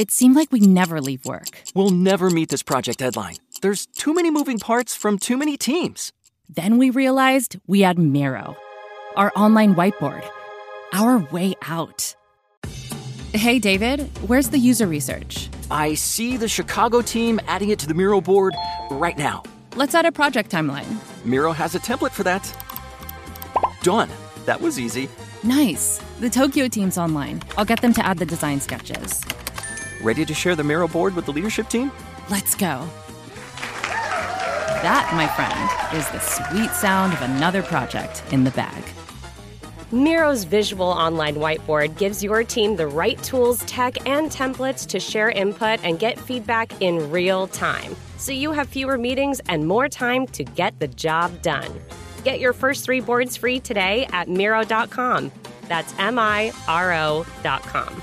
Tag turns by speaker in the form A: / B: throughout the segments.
A: it seemed like we never leave work.
B: We'll never meet this project deadline. There's too many moving parts from too many teams.
A: Then we realized we had Miro, our online whiteboard, our way out. Hey, David, where's the user research?
B: I see the Chicago team adding it to the Miro board right now.
A: Let's add a project timeline.
B: Miro has a template for that. Done. That was easy.
A: Nice. The Tokyo team's online. I'll get them to add the design sketches.
B: Ready to share the Miro board with the leadership team?
A: Let's go. That, my friend, is the sweet sound of another project in the bag.
C: Miro's visual online whiteboard gives your team the right tools, tech, and templates to share input and get feedback in real time. So you have fewer meetings and more time to get the job done. Get your first three boards free today at Miro.com. That's M I R O.com.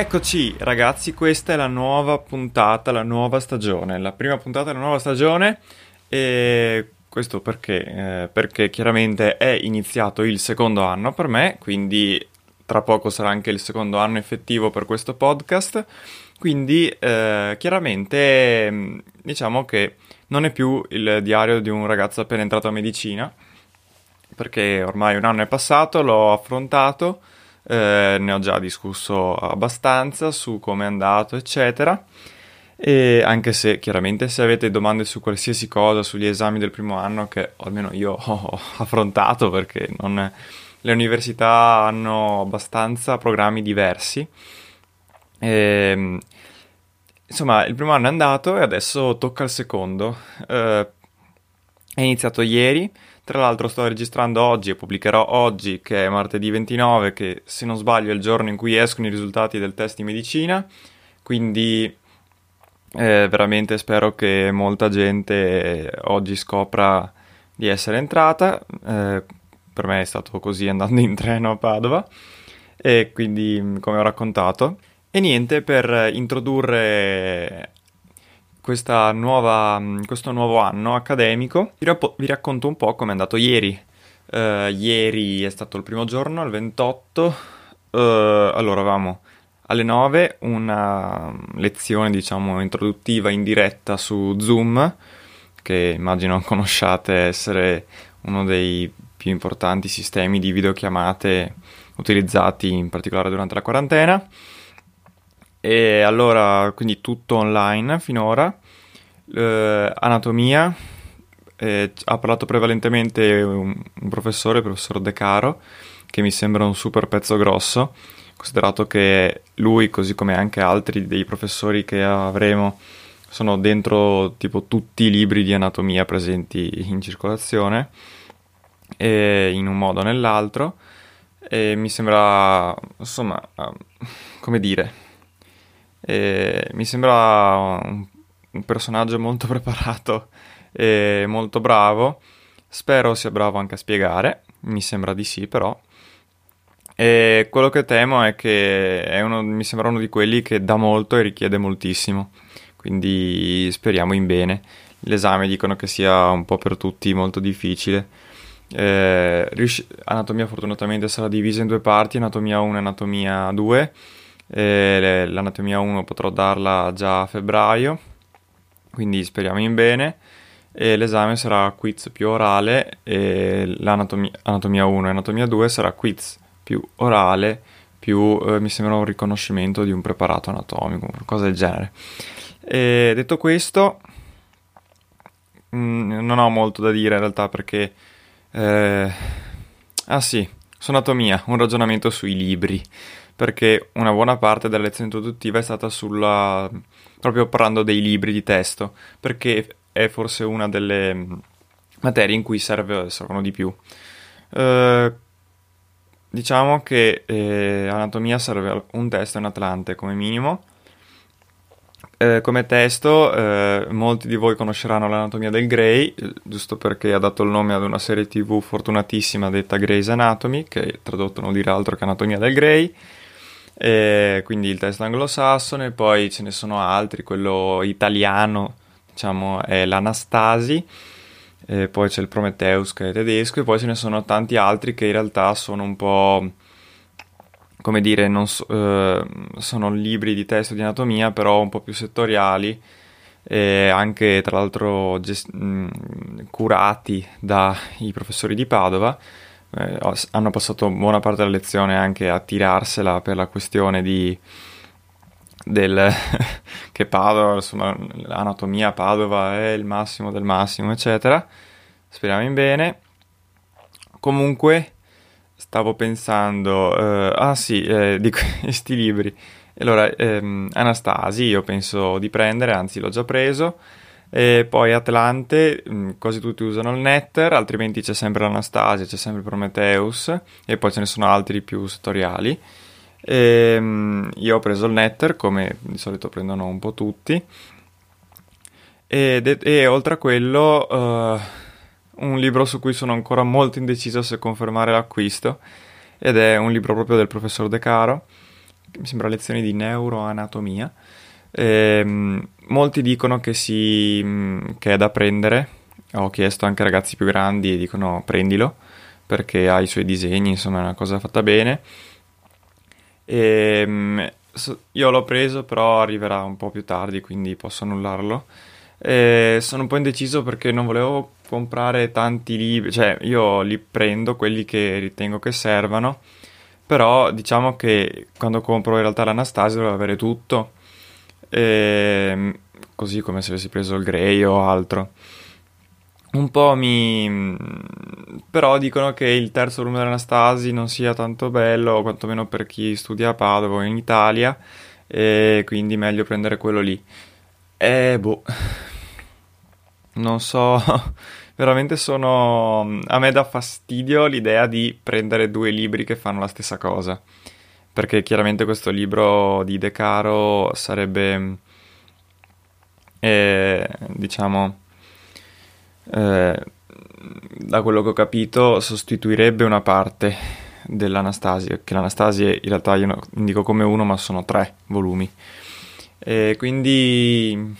D: Eccoci ragazzi, questa è la nuova puntata, la nuova stagione, la prima puntata della nuova stagione e questo perché? Eh, perché chiaramente è iniziato il secondo anno per me, quindi tra poco sarà anche il secondo anno effettivo per questo podcast, quindi eh, chiaramente diciamo che non è più il diario di un ragazzo appena entrato a medicina, perché ormai un anno è passato, l'ho affrontato eh, ne ho già discusso abbastanza su come è andato, eccetera. E anche se chiaramente se avete domande su qualsiasi cosa, sugli esami del primo anno, che almeno io ho affrontato perché non, le università hanno abbastanza programmi diversi. E, ehm, insomma, il primo anno è andato e adesso tocca il secondo. Eh, è iniziato ieri tra l'altro sto registrando oggi e pubblicherò oggi, che è martedì 29, che se non sbaglio è il giorno in cui escono i risultati del test di medicina, quindi eh, veramente spero che molta gente oggi scopra di essere entrata. Eh, per me è stato così andando in treno a Padova e quindi come ho raccontato. E niente, per introdurre nuova, questo nuovo anno accademico, vi, rapp- vi, racconto un po' come è andato ieri. Uh, ieri è stato il primo giorno, il 28. Uh, eh, allora, avevamo alle 9 una lezione, diciamo, introduttiva in diretta su Zoom, che immagino conosciate essere uno dei più importanti sistemi di videochiamate utilizzati in particolare durante la quarantena. E allora, quindi tutto online finora. Eh, anatomia, eh, ha parlato prevalentemente un, un, professore, il professor De Caro, che mi sembra un super pezzo grosso, considerato che lui, così come anche altri dei professori che avremo, sono dentro tipo tutti i libri di anatomia presenti in circolazione, in un modo o nell'altro. E mi sembra, insomma, come dire, e mi sembra un, un personaggio molto preparato e molto bravo. Spero sia bravo anche a spiegare, mi sembra di sì però. E quello che temo è che è uno, mi sembra uno di quelli che dà molto e richiede moltissimo, quindi speriamo in bene. L'esame dicono che sia un po' per tutti molto difficile. Eh, anatomia fortunatamente sarà divisa in due parti, anatomia 1 e anatomia 2 e l'anatomia 1 potrò darla già a febbraio, quindi speriamo in bene. E l'esame sarà quiz più orale e l'anatomia anatomia 1 e anatomia 2 sarà quiz più orale più eh, mi sembra un riconoscimento di un preparato anatomico, qualcosa del genere. E detto questo, mm, non ho molto da dire in realtà perché... Eh, ah sì, su anatomia, un ragionamento sui libri, perché una buona parte della lezione introduttiva è stata sulla... proprio parlando dei libri di testo, perché è forse una delle materie in cui serve, servono di più. Eh, diciamo che eh, anatomia serve un testo in Atlante come minimo. Eh, come testo, eh, molti di voi conosceranno l'anatomia del Grey, giusto perché ha dato il nome ad una serie tv fortunatissima detta Grey's Anatomy, che tradotto non dire altro che anatomia del Grey. Quindi il testo anglosassone, poi ce ne sono altri, quello italiano, diciamo, è l'Anastasi eh, poi c'è il Prometheus che è tedesco e poi ce ne sono tanti altri che in realtà sono un po' come dire, so, eh, sono libri di testo di anatomia però un po' più settoriali e anche tra l'altro gest- mh, curati dai professori di Padova eh, hanno passato buona parte della lezione anche a tirarsela per la questione di del che Padova, insomma, l'anatomia Padova è il massimo del massimo, eccetera. Speriamo in bene. Comunque, stavo pensando, eh, ah sì, eh, di questi libri. Allora, ehm, Anastasi, io penso di prendere, anzi l'ho già preso. E poi Atlante, mm, quasi tutti usano il Netter, altrimenti c'è sempre l'Anastasia, c'è sempre Prometheus e poi ce ne sono altri più settoriali. E, um, io ho preso il Netter, come di solito prendono un po' tutti. E, de- e oltre a quello, uh, un libro su cui sono ancora molto indeciso se confermare l'acquisto, ed è un libro proprio del professor De Caro, mi sembra lezioni di neuroanatomia. E, um, molti dicono che, si, um, che è da prendere, ho chiesto anche a ragazzi più grandi e dicono prendilo perché ha i suoi disegni, insomma è una cosa fatta bene. E, ehm, io l'ho preso, però arriverà un po' più tardi, quindi posso annullarlo. E sono un po' indeciso perché non volevo comprare tanti libri, cioè io li prendo quelli che ritengo che servano, però diciamo che quando compro in realtà l'Anastasia devo avere tutto, e, ehm, così come se avessi preso il Grey o altro. Un po' mi... però dicono che il terzo volume dell'Anastasi non sia tanto bello, quantomeno per chi studia a Padova o in Italia, e quindi meglio prendere quello lì. E boh, non so, veramente sono... a me dà fastidio l'idea di prendere due libri che fanno la stessa cosa, perché chiaramente questo libro di De Caro sarebbe, eh, diciamo eh, da quello che ho capito, sostituirebbe una parte dell'Anastasia, che l'Anastasia in realtà io indico come uno, ma sono tre volumi. E quindi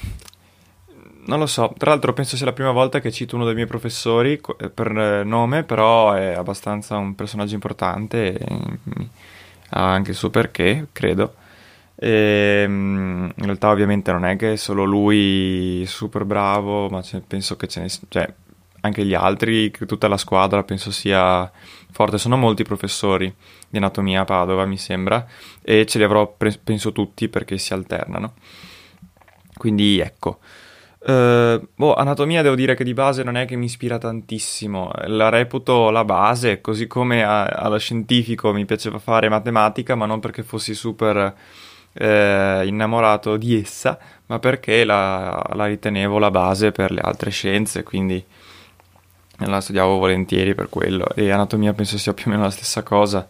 D: non lo so, tra l'altro penso sia la prima volta che cito uno dei miei professori eh, per nome, però è abbastanza un personaggio importante ha anche il suo perché, credo. E, ehm, in realtà ovviamente non è che solo lui super bravo, ma penso che ce ne cioè, anche gli altri, tutta la squadra penso sia forte. Sono molti professori di anatomia a Padova, mi sembra, e ce li avrò pre- penso tutti perché si alternano. Quindi ecco. Uh, boh, anatomia devo dire che di base non è che mi ispira tantissimo, la reputo la base, così come a- allo scientifico mi piaceva fare matematica, ma non perché fossi super eh, innamorato di essa, ma perché la, la, ritenevo la base per le altre scienze, quindi la studiavo volentieri per quello. E anatomia penso sia più o meno la stessa cosa.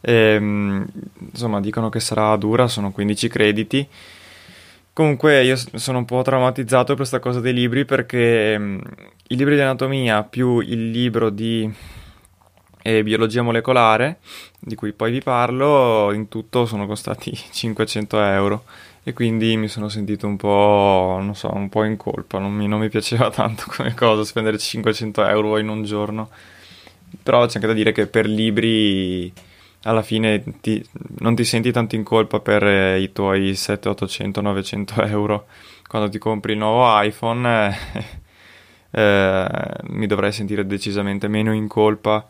D: E, ehm, insomma, dicono che sarà dura, sono 15 crediti. Comunque io sono un po' traumatizzato per questa cosa dei libri perché mh, i libri di anatomia più il libro di e biologia molecolare, di cui poi vi parlo, in tutto sono costati 500 euro. E quindi mi sono sentito un po', non so, un po' in colpa, non mi, non mi piaceva tanto come cosa spendere 500 euro in un giorno, però c'è anche da dire che per libri alla fine ti, non ti senti tanto in colpa per eh, i tuoi 7, 800, 900 euro quando ti compri il nuovo iPhone, eh, eh, mi dovrei sentire decisamente meno in colpa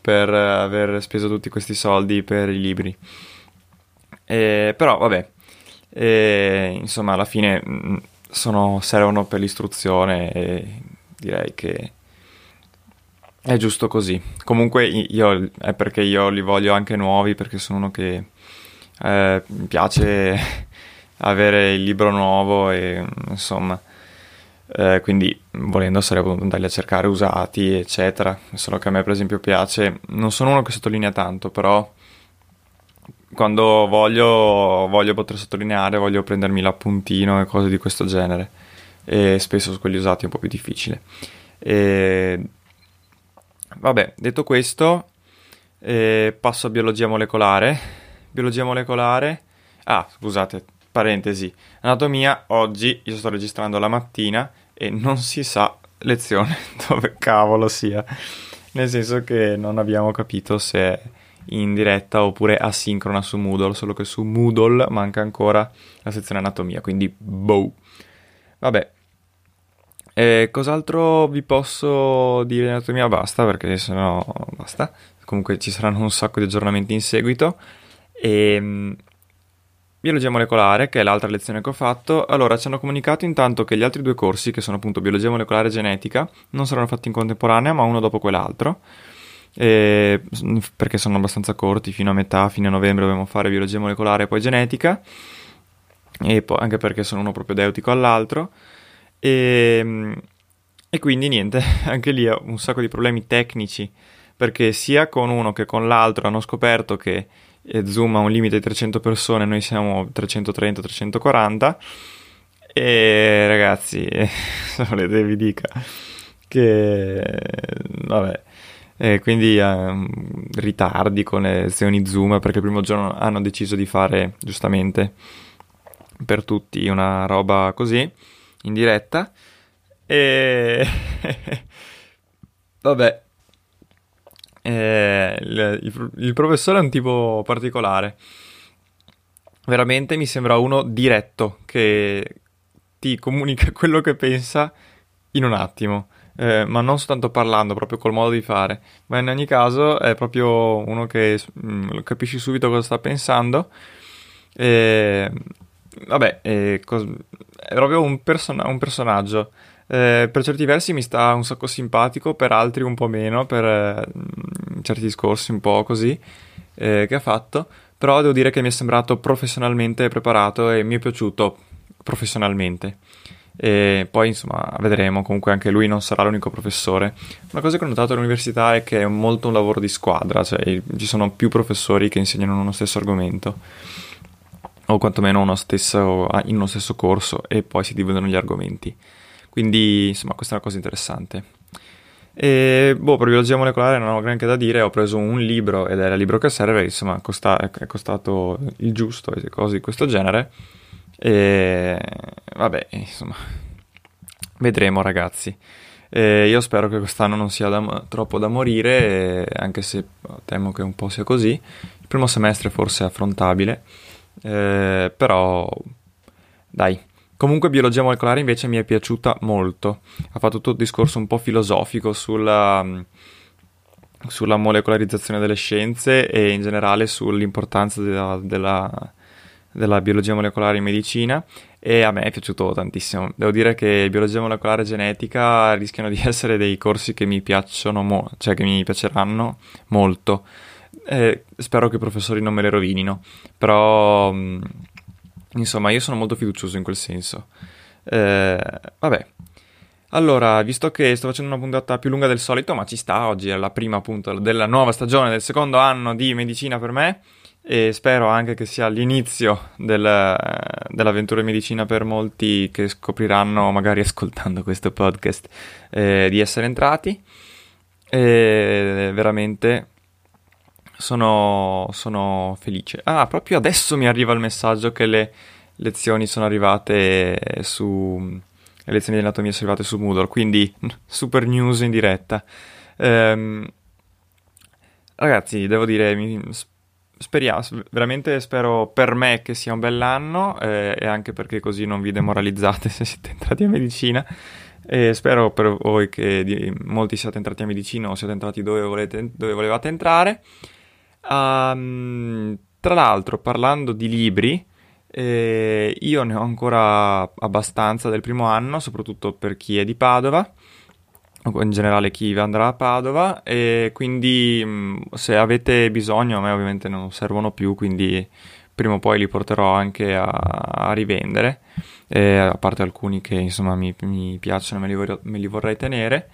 D: per aver speso tutti questi soldi per i libri. Eh, però vabbè, eh, insomma alla fine mh, mm, sono, servono per l'istruzione e direi che è giusto così. Comunque io, è perché io li voglio anche nuovi, perché sono uno che eh, piace avere il libro nuovo e insomma... Eh, quindi volendo sarei potuto andarli a cercare usati eccetera. Solo che a me per esempio piace non sono uno che sottolinea tanto però quando voglio, voglio poter sottolineare voglio prendermi l'appuntino e cose di questo genere. E spesso su quelli usati è un po' più difficile. E Vabbè, detto questo, eh, passo a biologia molecolare. Biologia molecolare. Ah, scusate, parentesi. Anatomia, oggi io sto registrando la mattina e non si sa lezione dove cavolo sia. Nel senso che non abbiamo capito se è in diretta oppure asincrona su Moodle, solo che su Moodle manca ancora la sezione anatomia, quindi boh. Vabbè, eh, cos'altro vi posso dire in anatomia? Basta, perché sennò basta. Comunque ci saranno un sacco di aggiornamenti in seguito. E, ehm, biologia molecolare, che è l'altra lezione che ho fatto. Allora, ci hanno comunicato intanto che gli altri due corsi, che sono appunto biologia molecolare e genetica, non saranno fatti in contemporanea, ma uno dopo quell'altro. E, perché sono abbastanza corti, fino a metà, fine novembre dobbiamo fare biologia molecolare e poi genetica. E poi, anche perché sono uno proprio deutico all'altro. E, ehm, e quindi niente, anche lì ho un sacco di problemi tecnici, perché sia con uno che con l'altro hanno scoperto che eh, Zoom ha un limite di 300 persone, noi siamo 330-340. E ragazzi, se volete vi dica che vabbè. E quindi um, ritardi con le lezioni Zoom perché il primo giorno hanno deciso di fare giustamente per tutti una roba così in diretta. E vabbè, eh, il, il, professore è un tipo particolare. Veramente mi sembra uno diretto che ti comunica quello che pensa in un attimo. Eh, ma non soltanto parlando, proprio col modo di fare. Ma in ogni caso è proprio uno che mh, mm, capisci subito cosa sta pensando. E, vabbè, cos- è proprio un, person- un personaggio. Eh, per certi versi mi sta un sacco simpatico, per altri un po' meno, per eh, certi discorsi un po' così eh, che ha fatto. Però devo dire che mi è sembrato professionalmente preparato e mi è piaciuto professionalmente. E poi insomma vedremo, comunque anche lui non sarà l'unico professore. Una cosa che ho notato all'università è che è molto un lavoro di squadra, cioè ci sono più professori che insegnano uno stesso argomento o quantomeno uno stesso, ah, in uno stesso corso e poi si dividono gli argomenti. Quindi, insomma, questa è una cosa interessante. E, boh, per biologia molecolare non ho granché da dire, ho preso un libro ed era il libro che serve, insomma, costa, è costato il giusto e cose di questo genere. E vabbè, insomma, vedremo ragazzi. E io spero che quest'anno non sia da, troppo da morire, anche se temo che un po' sia così. Il primo semestre forse è affrontabile eh, però dai. Comunque biologia molecolare invece mi è piaciuta molto. Ha fatto tutto il discorso un po' filosofico sulla, sulla molecolarizzazione delle scienze e in generale sull'importanza della, della, della biologia molecolare in medicina e a me è piaciuto tantissimo. Devo dire che biologia molecolare e genetica rischiano di essere dei corsi che mi piacciono, mo- cioè che mi piaceranno molto eh, spero che i professori non me le rovinino, però mm, insomma io sono molto fiducioso in quel senso. Eh, vabbè, allora, visto che sto facendo una puntata più lunga del solito, ma ci sta, oggi è la prima appunto della nuova stagione del secondo anno di medicina per me e spero anche che sia l'inizio del, dell'avventura in medicina per molti che scopriranno, magari ascoltando questo podcast, eh, di essere entrati. E veramente sono, sono felice. Ah, proprio adesso mi arriva il messaggio che le lezioni sono arrivate su... Le lezioni di anatomia sono arrivate su Moodle, quindi super news in diretta. Ehm, ragazzi, devo dire, speriamo, veramente spero per me che sia un bell'anno eh, e anche perché così non vi demoralizzate se siete entrati a medicina. E spero per voi che di, molti siate entrati a medicina o siate entrati dove, volete, dove volevate entrare. Um, Tra l'altro, parlando di libri, eh, io ne ho ancora abbastanza del primo anno, soprattutto per chi è di Padova, o in generale chi andrà a Padova, e quindi mh, se avete bisogno, a me ovviamente non servono più, quindi prima o poi li porterò anche a, a rivendere, eh, a parte alcuni che insomma mi, mi piacciono e me li vorrei tenere.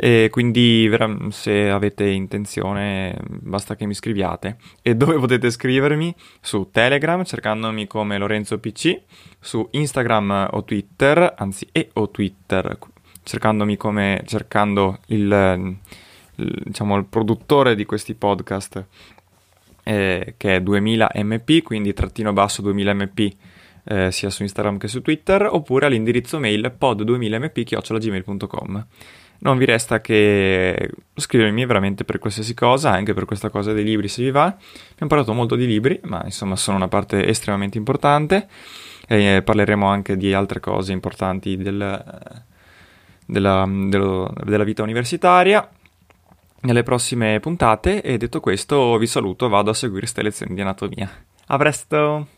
D: E quindi se avete intenzione basta che mi scriviate. E dove potete scrivermi? Su Telegram cercandomi come Lorenzo PC, su Instagram o Twitter, anzi e o Twitter cercandomi come cercando il, il diciamo il produttore di questi podcast eh, che è 2000mp, quindi trattino basso 2000mp eh, sia su Instagram che su Twitter, oppure all'indirizzo mail pod2000mp.gmail.com. Non vi resta che scrivermi veramente per qualsiasi cosa, anche per questa cosa dei libri se vi va. Abbiamo parlato molto di libri, ma insomma sono una parte estremamente importante. E parleremo anche di altre cose importanti del, della, dello, della vita universitaria nelle prossime puntate e detto questo vi saluto, vado a seguire queste lezioni di anatomia. A presto!